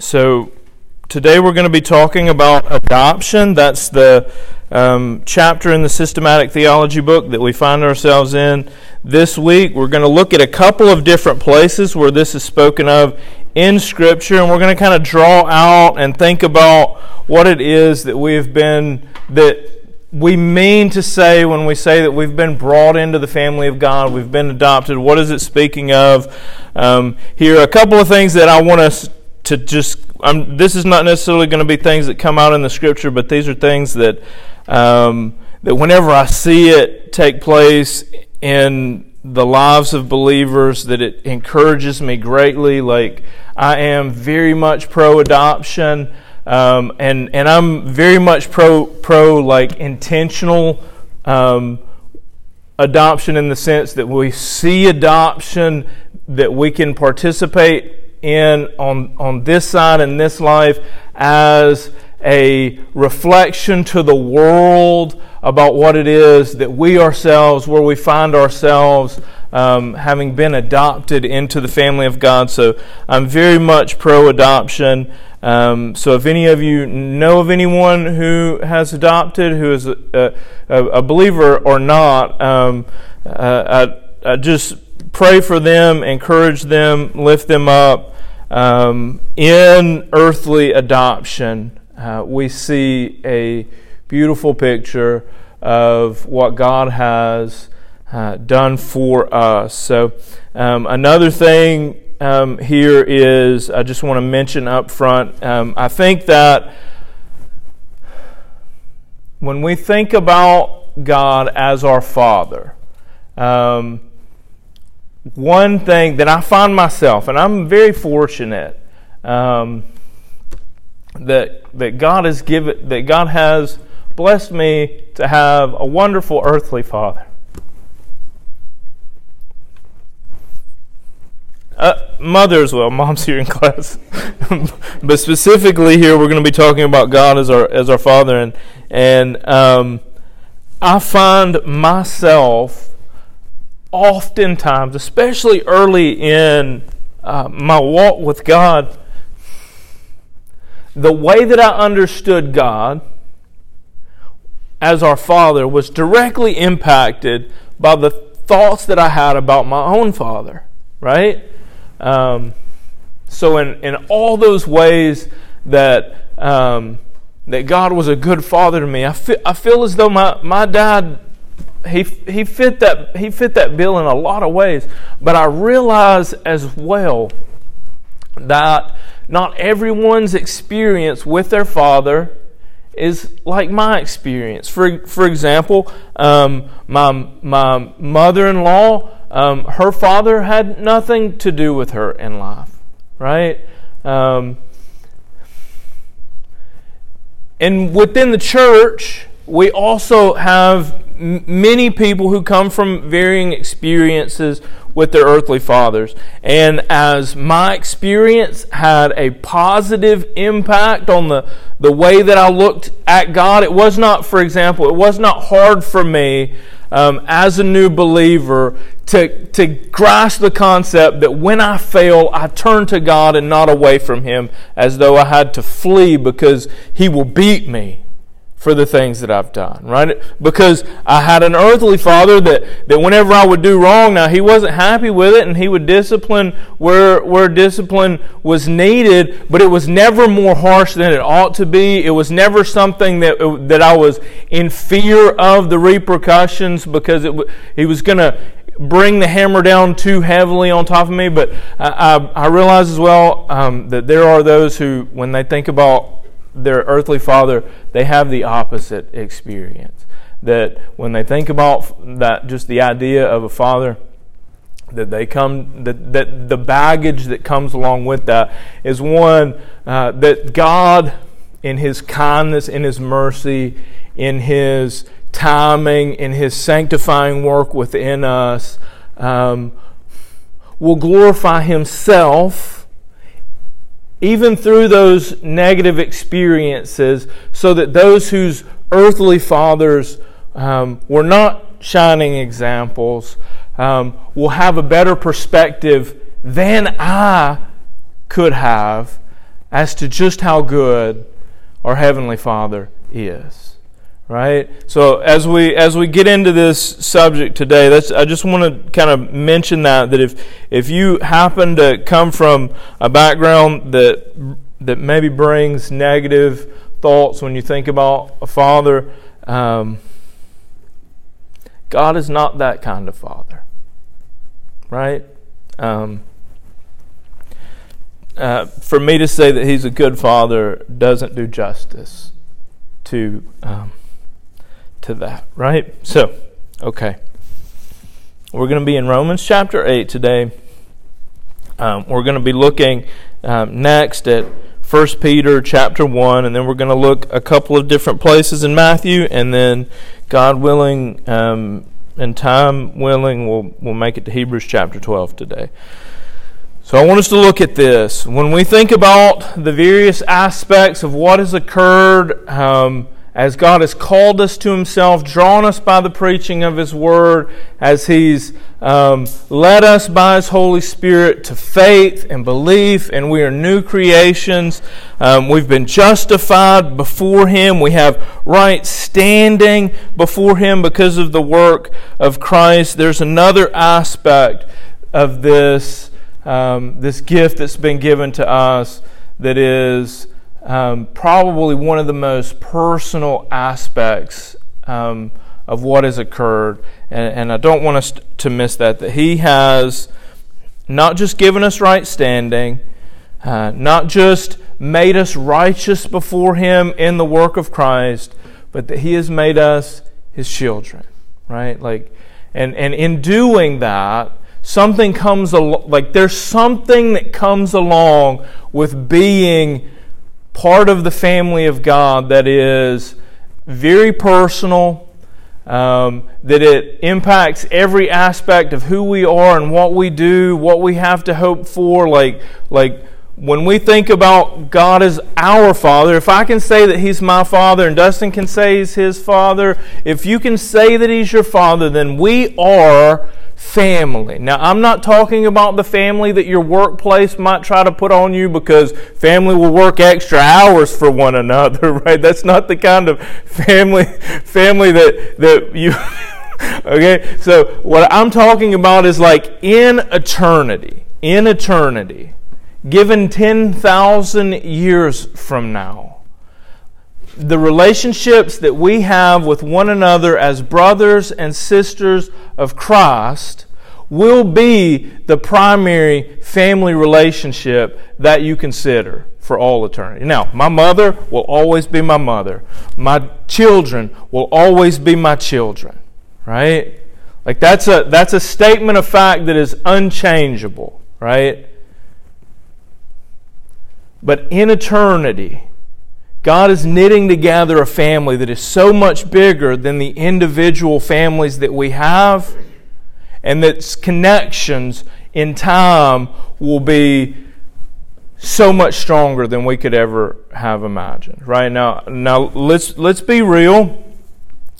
so today we're going to be talking about adoption. That's the um, chapter in the systematic theology book that we find ourselves in this week. We're going to look at a couple of different places where this is spoken of in Scripture, and we're going to kind of draw out and think about what it is that we have been that we mean to say when we say that we've been brought into the family of God, we've been adopted. What is it speaking of? Um, here, a couple of things that I want us to just. Um, this is not necessarily going to be things that come out in the Scripture, but these are things that um, that whenever I see it take place in the lives of believers, that it encourages me greatly. Like I am very much pro adoption. Um, and and I'm very much pro pro like intentional um, adoption in the sense that we see adoption that we can participate in on on this side in this life as a reflection to the world about what it is that we ourselves, where we find ourselves, um, having been adopted into the family of God. So I'm very much pro adoption. Um, so if any of you know of anyone who has adopted, who is a, a, a believer or not, um, uh, I, I, just pray for them, encourage them, lift them up. Um, in earthly adoption, uh, we see a beautiful picture of what God has uh, done for us. So, um, another thing um, here is I just want to mention up front. Um, I think that when we think about God as our Father, um, one thing that I find myself, and I'm very fortunate um, that that God has given, that God has blessed me to have a wonderful earthly Father. Uh, mother as well. Mom's here in class, but specifically here, we're going to be talking about God as our as our Father, and and um, I find myself oftentimes, especially early in uh, my walk with God, the way that I understood God as our Father was directly impacted by the thoughts that I had about my own Father, right? Um, so, in, in all those ways that, um, that God was a good father to me, I feel, I feel as though my, my dad he, he, fit that, he fit that bill in a lot of ways. But I realize as well that not everyone's experience with their father is like my experience. For, for example, um, my, my mother in law um, her father had nothing to do with her in life, right? Um, and within the church, we also have many people who come from varying experiences with their earthly fathers. And as my experience had a positive impact on the, the way that I looked at God, it was not, for example, it was not hard for me um, as a new believer to, to grasp the concept that when I fail, I turn to God and not away from Him as though I had to flee because He will beat me for the things that I've done, right? Because I had an earthly father that, that whenever I would do wrong, now he wasn't happy with it and he would discipline where, where discipline was needed, but it was never more harsh than it ought to be. It was never something that, that I was in fear of the repercussions because it, he was going to bring the hammer down too heavily on top of me. But I, I, I realize as well um, that there are those who, when they think about their earthly father, they have the opposite experience. That when they think about that, just the idea of a father, that they come, that, that the baggage that comes along with that is one uh, that God, in His kindness, in His mercy, in His timing, in His sanctifying work within us, um, will glorify Himself even through those negative experiences, so that those whose earthly fathers um, were not shining examples um, will have a better perspective than I could have as to just how good our heavenly Father is right? So as we as we get into this subject today that's i just want to kind of mention that that if if you happen to come from a background that that maybe brings negative thoughts when you think about a father um, god is not that kind of father right? Um, uh, for me to say that he's a good father doesn't do justice to um, to that, right? So, okay. We're going to be in Romans chapter 8 today. Um, we're going to be looking um, next at 1 Peter chapter 1, and then we're going to look a couple of different places in Matthew, and then, God willing, um, and time willing, we'll, we'll make it to Hebrews chapter 12 today. So I want us to look at this. When we think about the various aspects of what has occurred, um, as God has called us to Himself, drawn us by the preaching of His Word, as He's um, led us by His Holy Spirit to faith and belief, and we are new creations. Um, we've been justified before Him. We have right standing before Him because of the work of Christ. There's another aspect of this, um, this gift that's been given to us that is um, probably one of the most personal aspects um, of what has occurred. And, and I don't want us to miss that, that He has not just given us right standing, uh, not just made us righteous before Him in the work of Christ, but that He has made us His children, right? Like, and, and in doing that, something comes along, like there's something that comes along with being part of the family of God that is very personal, um, that it impacts every aspect of who we are and what we do, what we have to hope for. Like, like when we think about God as our Father, if I can say that He's my Father and Dustin can say He's His Father, if you can say that He's your Father, then we are family. Now, I'm not talking about the family that your workplace might try to put on you because family will work extra hours for one another, right? That's not the kind of family family that that you Okay? So, what I'm talking about is like in eternity, in eternity, given 10,000 years from now the relationships that we have with one another as brothers and sisters of Christ will be the primary family relationship that you consider for all eternity. Now, my mother will always be my mother. My children will always be my children, right? Like that's a that's a statement of fact that is unchangeable, right? But in eternity, God is knitting together a family that is so much bigger than the individual families that we have, and that connections in time will be so much stronger than we could ever have imagined. Right now, now let's let's be real.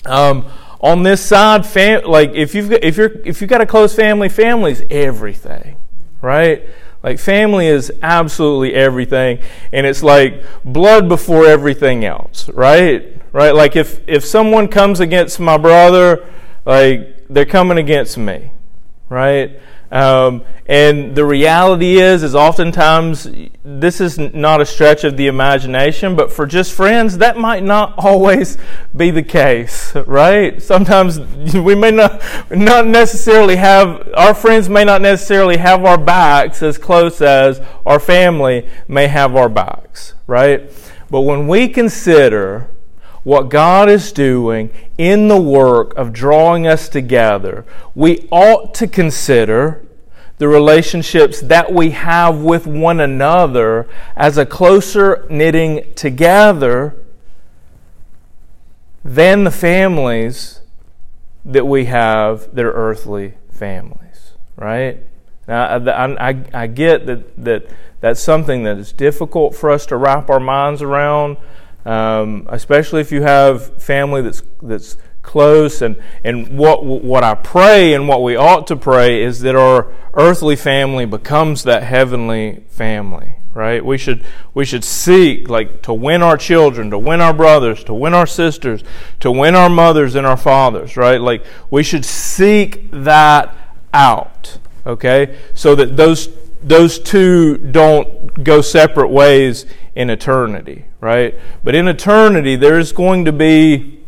Um, on this side, fam- like if you've got, if you're if you've got a close family, family's everything, right? Like family is absolutely everything, and it's like blood before everything else, right? Right? Like if if someone comes against my brother, like they're coming against me, right? Um, and the reality is, is oftentimes this is not a stretch of the imagination, but for just friends, that might not always be the case, right? Sometimes we may not, not necessarily have, our friends may not necessarily have our backs as close as our family may have our backs, right? But when we consider what God is doing in the work of drawing us together, we ought to consider the relationships that we have with one another as a closer knitting together than the families that we have that are earthly families, right? Now, I, I, I get that, that that's something that is difficult for us to wrap our minds around um, especially if you have family that's that's close. And and what what I pray and what we ought to pray is that our earthly family becomes that heavenly family, right? We should we should seek like to win our children, to win our brothers, to win our sisters, to win our mothers and our fathers, right? Like we should seek that out, okay? So that those those two don't go separate ways in eternity, right? But in eternity there's going to be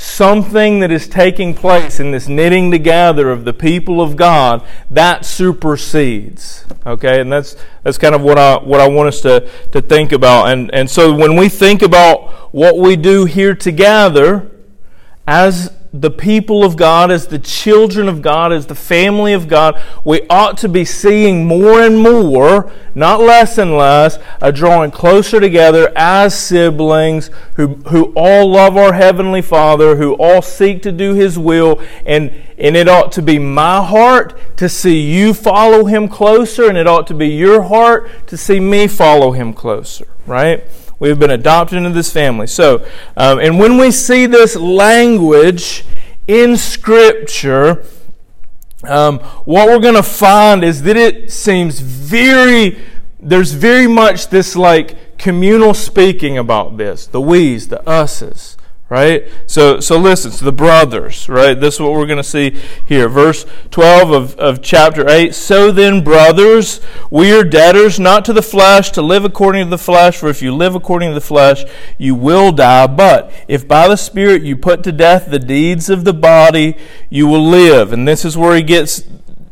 something that is taking place in this knitting together of the people of God that supersedes. Okay, and that's that's kind of what I what I want us to, to think about. And and so when we think about what we do here together as the people of God, as the children of God, as the family of God, we ought to be seeing more and more, not less and less, a drawing closer together as siblings who, who all love our Heavenly Father, who all seek to do His will. And, and it ought to be my heart to see you follow Him closer, and it ought to be your heart to see me follow Him closer, right? We have been adopted into this family. So, um, and when we see this language in Scripture, um, what we're going to find is that it seems very, there's very much this like communal speaking about this the we's, the us's right? So, so listen, to the brothers, right? This is what we're going to see here. Verse 12 of, of chapter 8. So then, brothers, we are debtors not to the flesh to live according to the flesh, for if you live according to the flesh, you will die. But if by the Spirit you put to death the deeds of the body, you will live. And this is where he gets,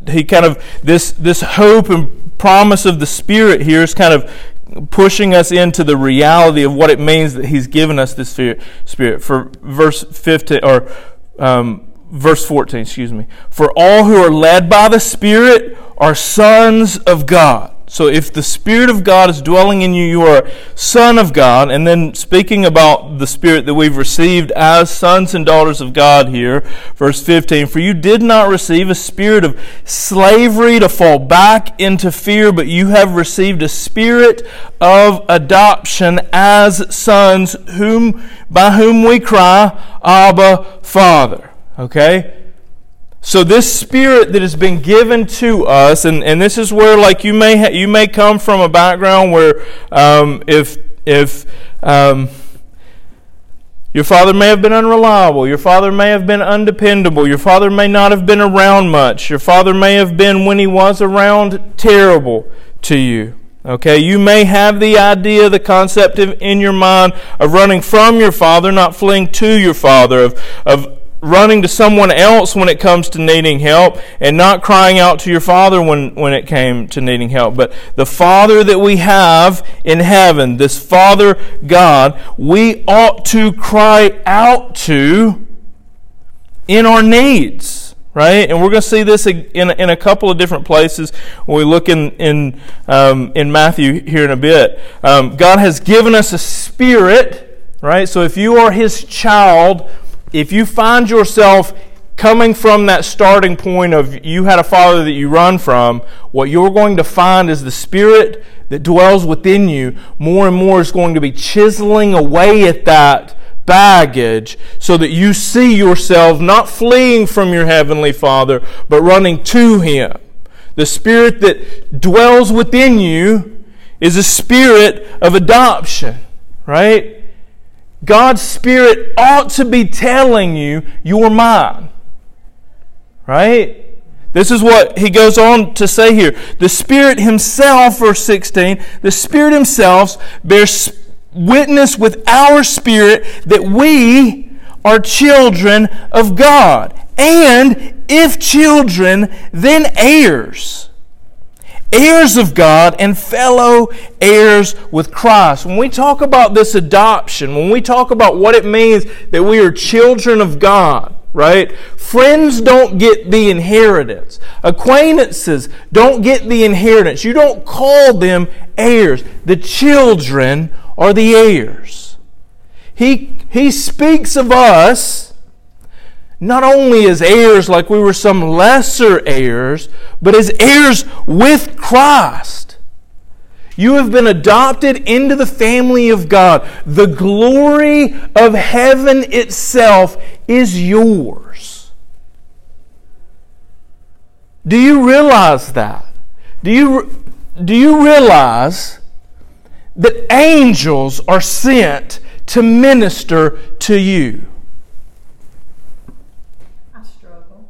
he kind of, this, this hope and promise of the Spirit here is kind of pushing us into the reality of what it means that He's given us this Spirit. For verse 15, or um, verse 14, excuse me. For all who are led by the Spirit are sons of God. So if the Spirit of God is dwelling in you, you are son of God. And then speaking about the Spirit that we've received as sons and daughters of God here, verse 15, For you did not receive a spirit of slavery to fall back into fear, but you have received a spirit of adoption as sons, whom, by whom we cry, Abba, Father. Okay? So this spirit that has been given to us, and, and this is where like you may ha- you may come from a background where um, if if um, your father may have been unreliable. Your father may have been undependable. Your father may not have been around much. Your father may have been, when he was around, terrible to you. Okay, you may have the idea, the concept in your mind of running from your father, not fleeing to your father, of, of running to someone else when it comes to needing help and not crying out to your father when, when it came to needing help. But the Father that we have in heaven, this Father God, we ought to cry out to in our needs. Right? And we're going to see this in, in a couple of different places when we look in, in, um, in Matthew here in a bit. Um, God has given us a spirit, right? So if you are His child, if you find yourself coming from that starting point of you had a father that you run from, what you're going to find is the spirit that dwells within you more and more is going to be chiseling away at that baggage so that you see yourself not fleeing from your heavenly father, but running to him. The spirit that dwells within you is a spirit of adoption, right? God's Spirit ought to be telling you, you're mine. Right? This is what he goes on to say here. The Spirit Himself, verse 16, the Spirit Himself bears witness with our spirit that we are children of God. And if children, then heirs heirs of God and fellow heirs with Christ. When we talk about this adoption, when we talk about what it means that we are children of God, right? Friends don't get the inheritance. Acquaintances don't get the inheritance. You don't call them heirs. The children are the heirs. He, he speaks of us not only as heirs like we were some lesser heirs, but as heirs with Christ. You have been adopted into the family of God. The glory of heaven itself is yours. Do you realize that? Do you, do you realize that angels are sent to minister to you? I struggle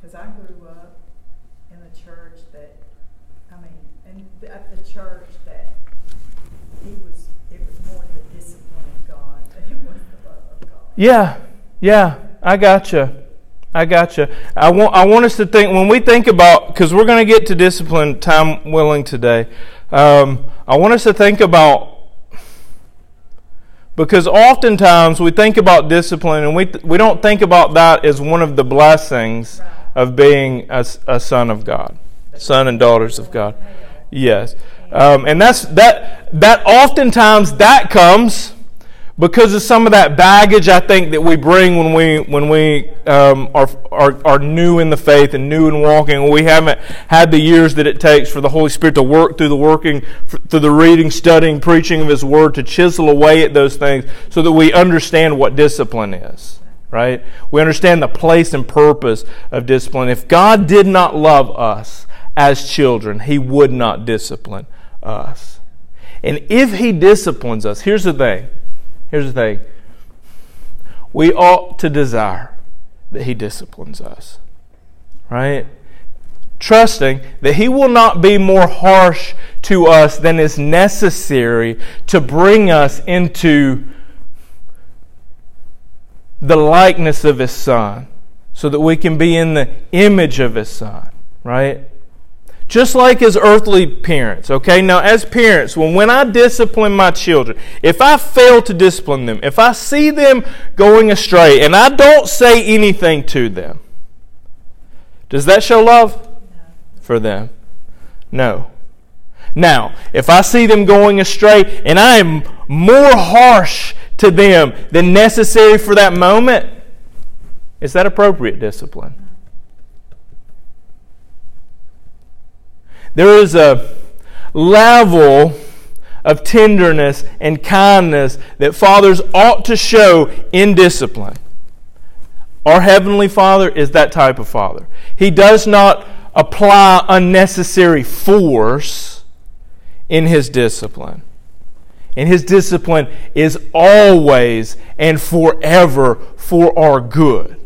because I grew up in the church that, I mean, in, at the church that he was, it was more the discipline of God than it was the love of God. Yeah, yeah, I gotcha. I gotcha. I want, I want us to think, when we think about, because we're going to get to discipline, time willing, today. Um, I want us to think about, because oftentimes we think about discipline and we, we don't think about that as one of the blessings of being a, a son of God, son and daughters of God. Yes. Um, and that's, that, that oftentimes that comes because of some of that baggage I think that we bring when we when we um, are, are are new in the faith and new in walking. We haven't had the years that it takes for the Holy Spirit to work through the working through the reading, studying, preaching of His Word to chisel away at those things, so that we understand what discipline is. Right? We understand the place and purpose of discipline. If God did not love us as children, He would not discipline us. And if He disciplines us, here's the thing Here's the thing we ought to desire that He disciplines us, right? Trusting that He will not be more harsh to us than is necessary to bring us into the likeness of His Son so that we can be in the image of His Son, right? Just like as earthly parents, okay? Now, as parents, when, when I discipline my children, if I fail to discipline them, if I see them going astray and I don't say anything to them, does that show love for them? No. Now, if I see them going astray and I am more harsh to them than necessary for that moment, is that appropriate discipline? There is a level of tenderness and kindness that fathers ought to show in discipline. Our Heavenly Father is that type of Father. He does not apply unnecessary force in His discipline. And His discipline is always and forever for our good.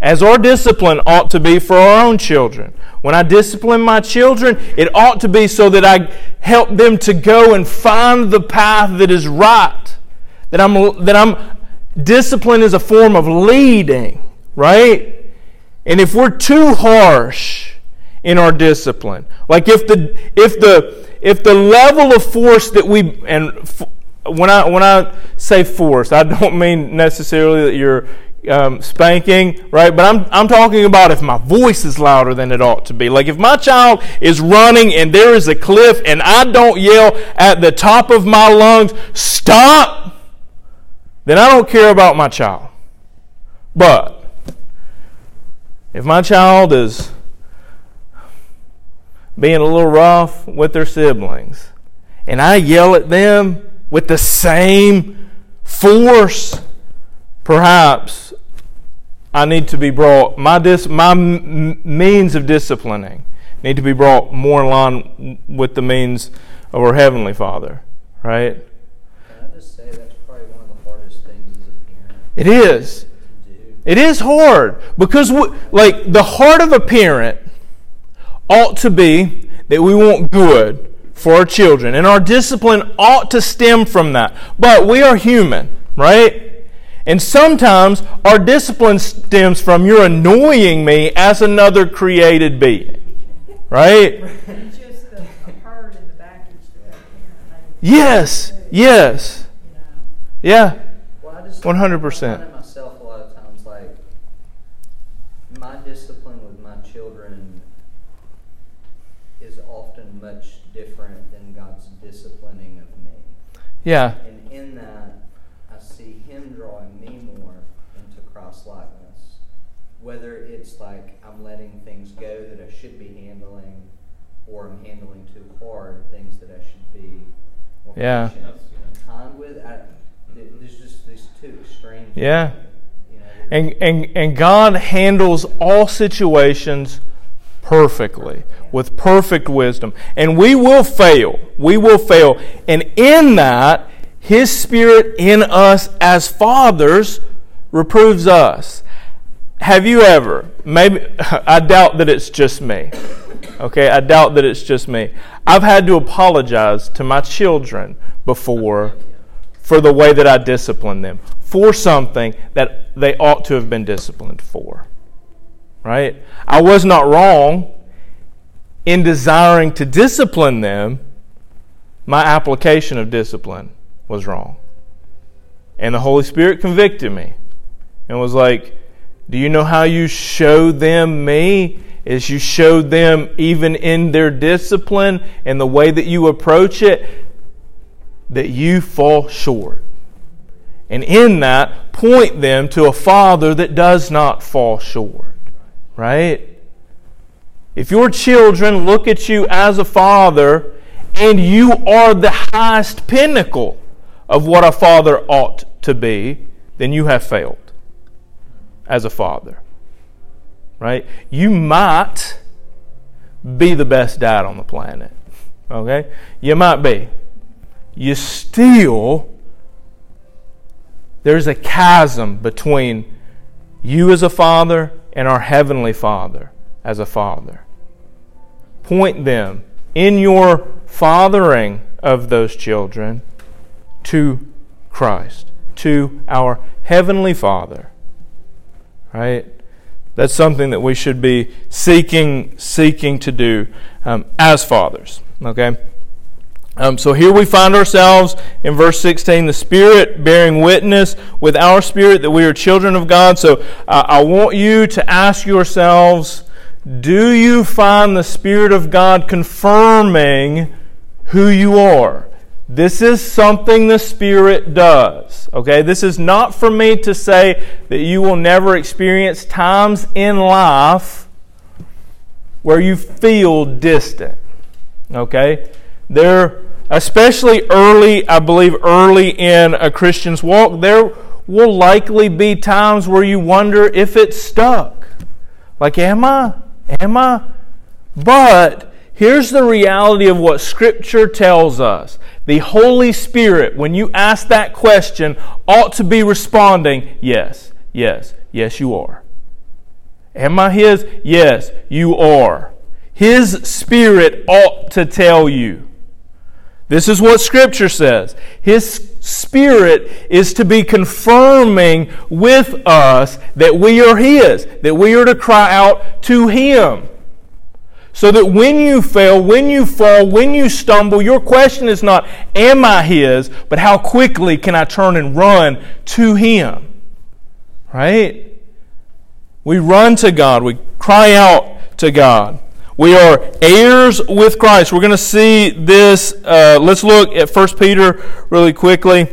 As our discipline ought to be for our own children. When I discipline my children, it ought to be so that I help them to go and find the path that is right. That I'm, that I'm, discipline is a form of leading, right? And if we're too harsh in our discipline, like if the, if the, if the level of force that we, and when I, when I say force, I don't mean necessarily that you're, um, spanking, right? But I'm, I'm talking about if my voice is louder than it ought to be. Like if my child is running and there is a cliff and I don't yell at the top of my lungs, stop, then I don't care about my child. But if my child is being a little rough with their siblings and I yell at them with the same force, perhaps I need to be brought, my, dis, my m- means of disciplining need to be brought more in line with the means of our Heavenly Father, right? Can I just say that's probably one of the hardest things as a parent? It is. It is hard because, we, like, the heart of a parent ought to be that we want good for our children, and our discipline ought to stem from that. But we are human, right? And sometimes our discipline stems from you're annoying me as another created being. Right? Yes, yes. Yeah. 100%. I myself a lot of times, like, my discipline with my children is often much different than God's disciplining of me. Yeah. Whether it's like I'm letting things go that I should be handling, or I'm handling too hard things that I should be more yeah. kind with. I, there's just these two extremes. Yeah. You know, and, and, and God handles all situations perfectly with perfect wisdom. And we will fail. We will fail. And in that, His Spirit in us as fathers reproves us. Have you ever, maybe, I doubt that it's just me. Okay, I doubt that it's just me. I've had to apologize to my children before for the way that I discipline them for something that they ought to have been disciplined for. Right? I was not wrong in desiring to discipline them. My application of discipline was wrong. And the Holy Spirit convicted me and was like, Do you know how you show them me? Is you show them even in their discipline and the way that you approach it that you fall short. And in that, point them to a Father that does not fall short. Right? If your children look at you as a father and you are the highest pinnacle of what a father ought to be, then you have failed as a father. Right? You might be the best dad on the planet. Okay? You might be you still, there's a chasm between you as a father and our Heavenly Father as a father. Point them in your fathering of those children to Christ, to our Heavenly Father. Right? That's something that we should be seeking seeking to do um, as fathers. Okay. Um, so here we find ourselves in verse 16, the Spirit bearing witness with our spirit that we are children of God. So uh, I want you to ask yourselves do you find the Spirit of God confirming who you are? This is something the Spirit does. Okay? This is not for me to say that you will never experience times in life where you feel distant. Okay? There especially early, I believe, early in a Christian's walk, there will likely be times where you wonder if it's stuck. Like, am I? Am I? But here's the reality of what Scripture tells us. The Holy Spirit, when you ask that question, ought to be responding, yes, yes, yes, you are. Am I His? Yes, you are. His Spirit ought to tell you. This is what Scripture says. His Spirit is to be confirming with us that we are His, that we are to cry out to Him. So that when you fail, when you fall, when you stumble, your question is not, Am I His? but how quickly can I turn and run to Him? Right? We run to God, we cry out to God. We are heirs with Christ. We're going to see this. Uh, let's look at 1 Peter really quickly.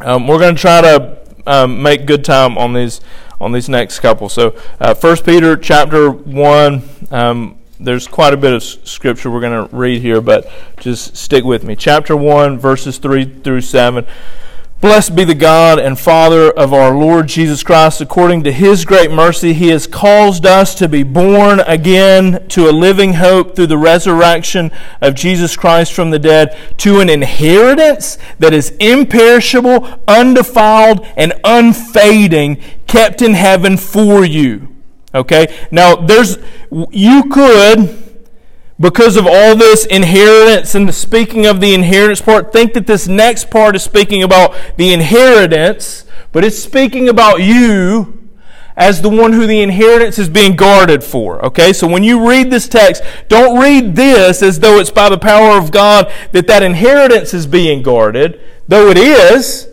Um, we're going to try to um, make good time on these on these next couple. So, uh, 1 Peter chapter 1. Um, there's quite a bit of scripture we're going to read here, but just stick with me. Chapter 1, verses 3 through 7. Blessed be the God and Father of our Lord Jesus Christ. According to his great mercy, he has caused us to be born again to a living hope through the resurrection of Jesus Christ from the dead, to an inheritance that is imperishable, undefiled, and unfading, kept in heaven for you. Okay? Now, there's, you could because of all this inheritance and the speaking of the inheritance part, think that this next part is speaking about the inheritance, but it's speaking about you as the one who the inheritance is being guarded for. Okay, so when you read this text, don't read this as though it's by the power of God that that inheritance is being guarded, though it is.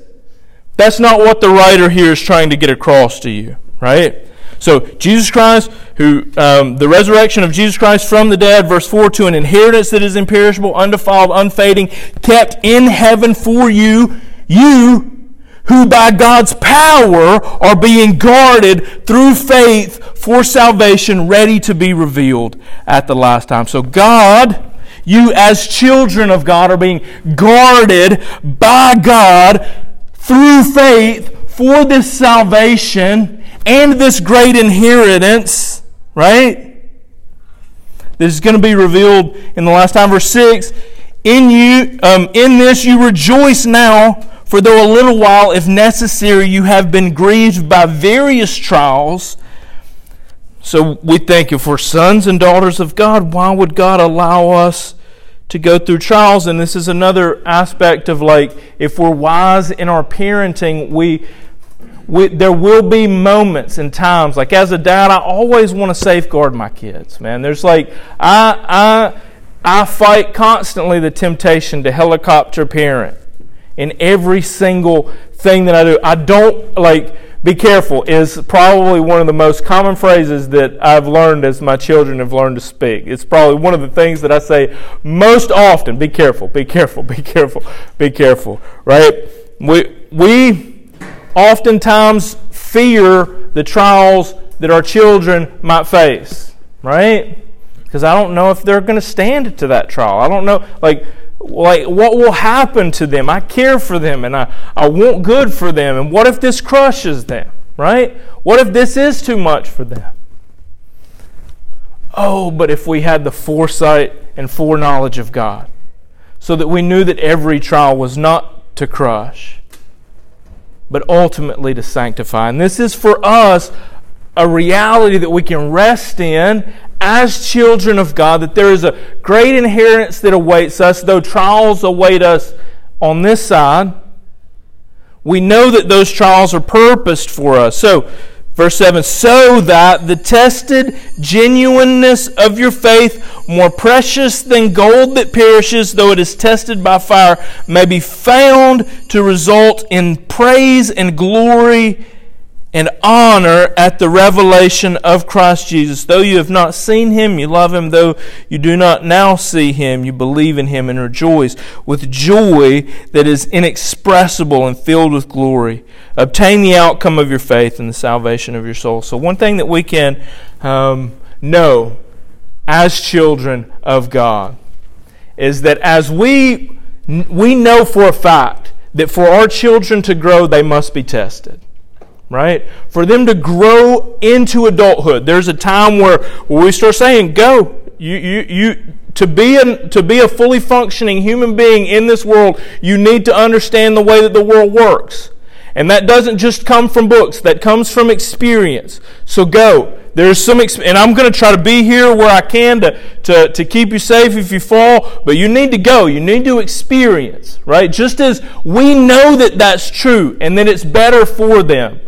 That's not what the writer here is trying to get across to you, right? So, Jesus Christ, who, um, the resurrection of Jesus Christ from the dead, verse 4, to an inheritance that is imperishable, undefiled, unfading, kept in heaven for you, you who by God's power are being guarded through faith for salvation, ready to be revealed at the last time. So, God, you as children of God are being guarded by God through faith for this salvation and this great inheritance, right? This is going to be revealed in the last time. Verse 6 In you, um, in this you rejoice now, for though a little while, if necessary, you have been grieved by various trials. So we think if we're sons and daughters of God, why would God allow us to go through trials? And this is another aspect of like, if we're wise in our parenting, we we, there will be moments and times like as a dad i always want to safeguard my kids man. There's like i i i fight constantly the temptation to helicopter parent in every single thing that i do. I don't like be careful is probably one of the most common phrases that i've learned as my children have learned to speak. It's probably one of the things that i say most often. Be careful be careful be careful be careful right? We we oftentimes fear the trials that our children might face, right? Because I don't know if they're going to stand to that trial. I don't know, like, like what will happen to them. I care for them and I, I want good for them. And what if this crushes them, right? What if this is too much for them? Oh, but if we had the foresight and foreknowledge of God, so that we knew that every trial was not to crush, but ultimately to sanctify. And this is for us a reality that we can rest in as children of God, that there is a great inheritance that awaits us, though trials await us on this side. We know that those trials are purposed for us. So, Verse 7 So that the tested genuineness of your faith, more precious than gold that perishes, though it is tested by fire, may be found to result in praise and glory and honor at the revelation of Christ Jesus. Though you have not seen him, you love him. Though you do not now see him, you believe in him and rejoice with joy that is inexpressible and filled with glory. Obtain the outcome of your faith and the salvation of your soul. So, one thing that we can um, know as children of God is that as we we know for a fact that for our children to grow, they must be tested right? For them to grow into adulthood. There's a time where, we start saying, go. You, you, you, to be, a, to be a fully functioning human being in this world, you need to understand the way that the world works. And that doesn't just come from books, that comes from experience. So go. There's some, and I'm going to try to be here where I can to, to, to keep you safe if you fall, but you need to go. You need to experience, right? Just as we know that that's true and that it's better for them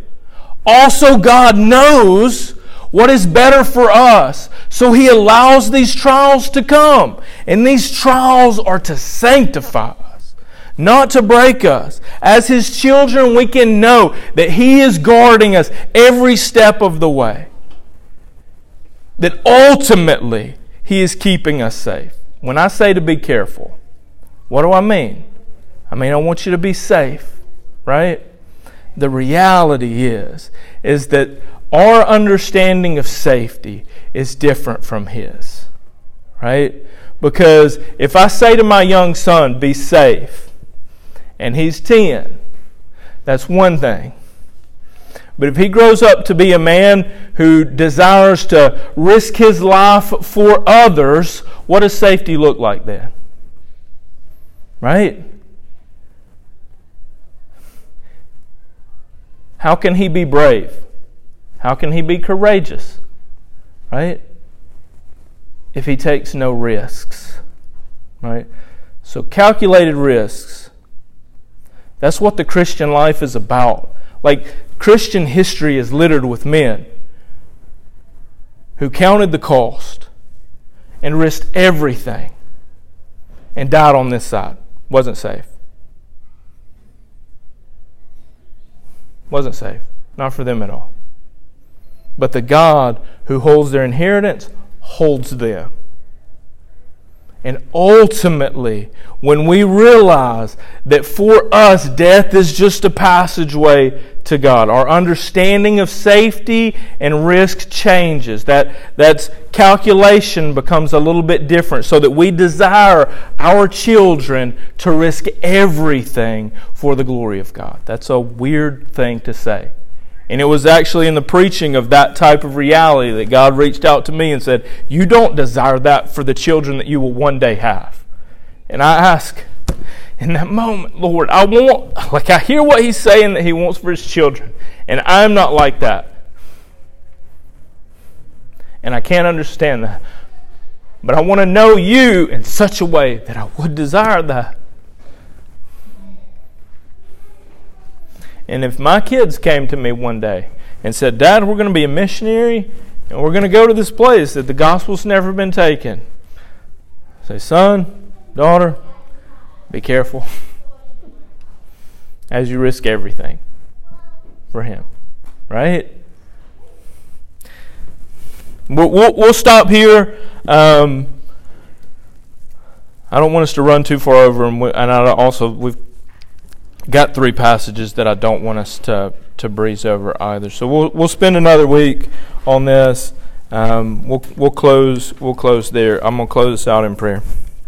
also, God knows what is better for us. So He allows these trials to come. And these trials are to sanctify us, not to break us. As His children, we can know that He is guarding us every step of the way. That ultimately, He is keeping us safe. When I say to be careful, what do I mean? I mean, I want you to be safe, right? The reality is is that our understanding of safety is different from his. Right? Because if I say to my young son, be safe, and he's 10, that's one thing. But if he grows up to be a man who desires to risk his life for others, what does safety look like then? Right? How can he be brave? How can he be courageous? Right? If he takes no risks. Right? So, calculated risks. That's what the Christian life is about. Like, Christian history is littered with men who counted the cost and risked everything and died on this side. Wasn't safe. Wasn't safe. Not for them at all. But the God who holds their inheritance holds them. And ultimately, when we realize that for us death is just a passageway to God, our understanding of safety and risk changes. That that's calculation becomes a little bit different so that we desire our children to risk everything for the glory of God. That's a weird thing to say. And it was actually in the preaching of that type of reality that God reached out to me and said, You don't desire that for the children that you will one day have. And I ask, in that moment, Lord, I want, like, I hear what He's saying that He wants for His children. And I'm not like that. And I can't understand that. But I want to know you in such a way that I would desire that. And if my kids came to me one day and said, Dad, we're going to be a missionary and we're going to go to this place that the gospel's never been taken, I say, son, daughter, be careful as you risk everything for Him. Right? We'll, we'll, we'll stop here. Um, I don't want us to run too far over, and, we, and I also we've got three passages that I don't want us to to breeze over either. So we'll we'll spend another week on this. Um, we'll we'll close we'll close there. I'm gonna close this out in prayer.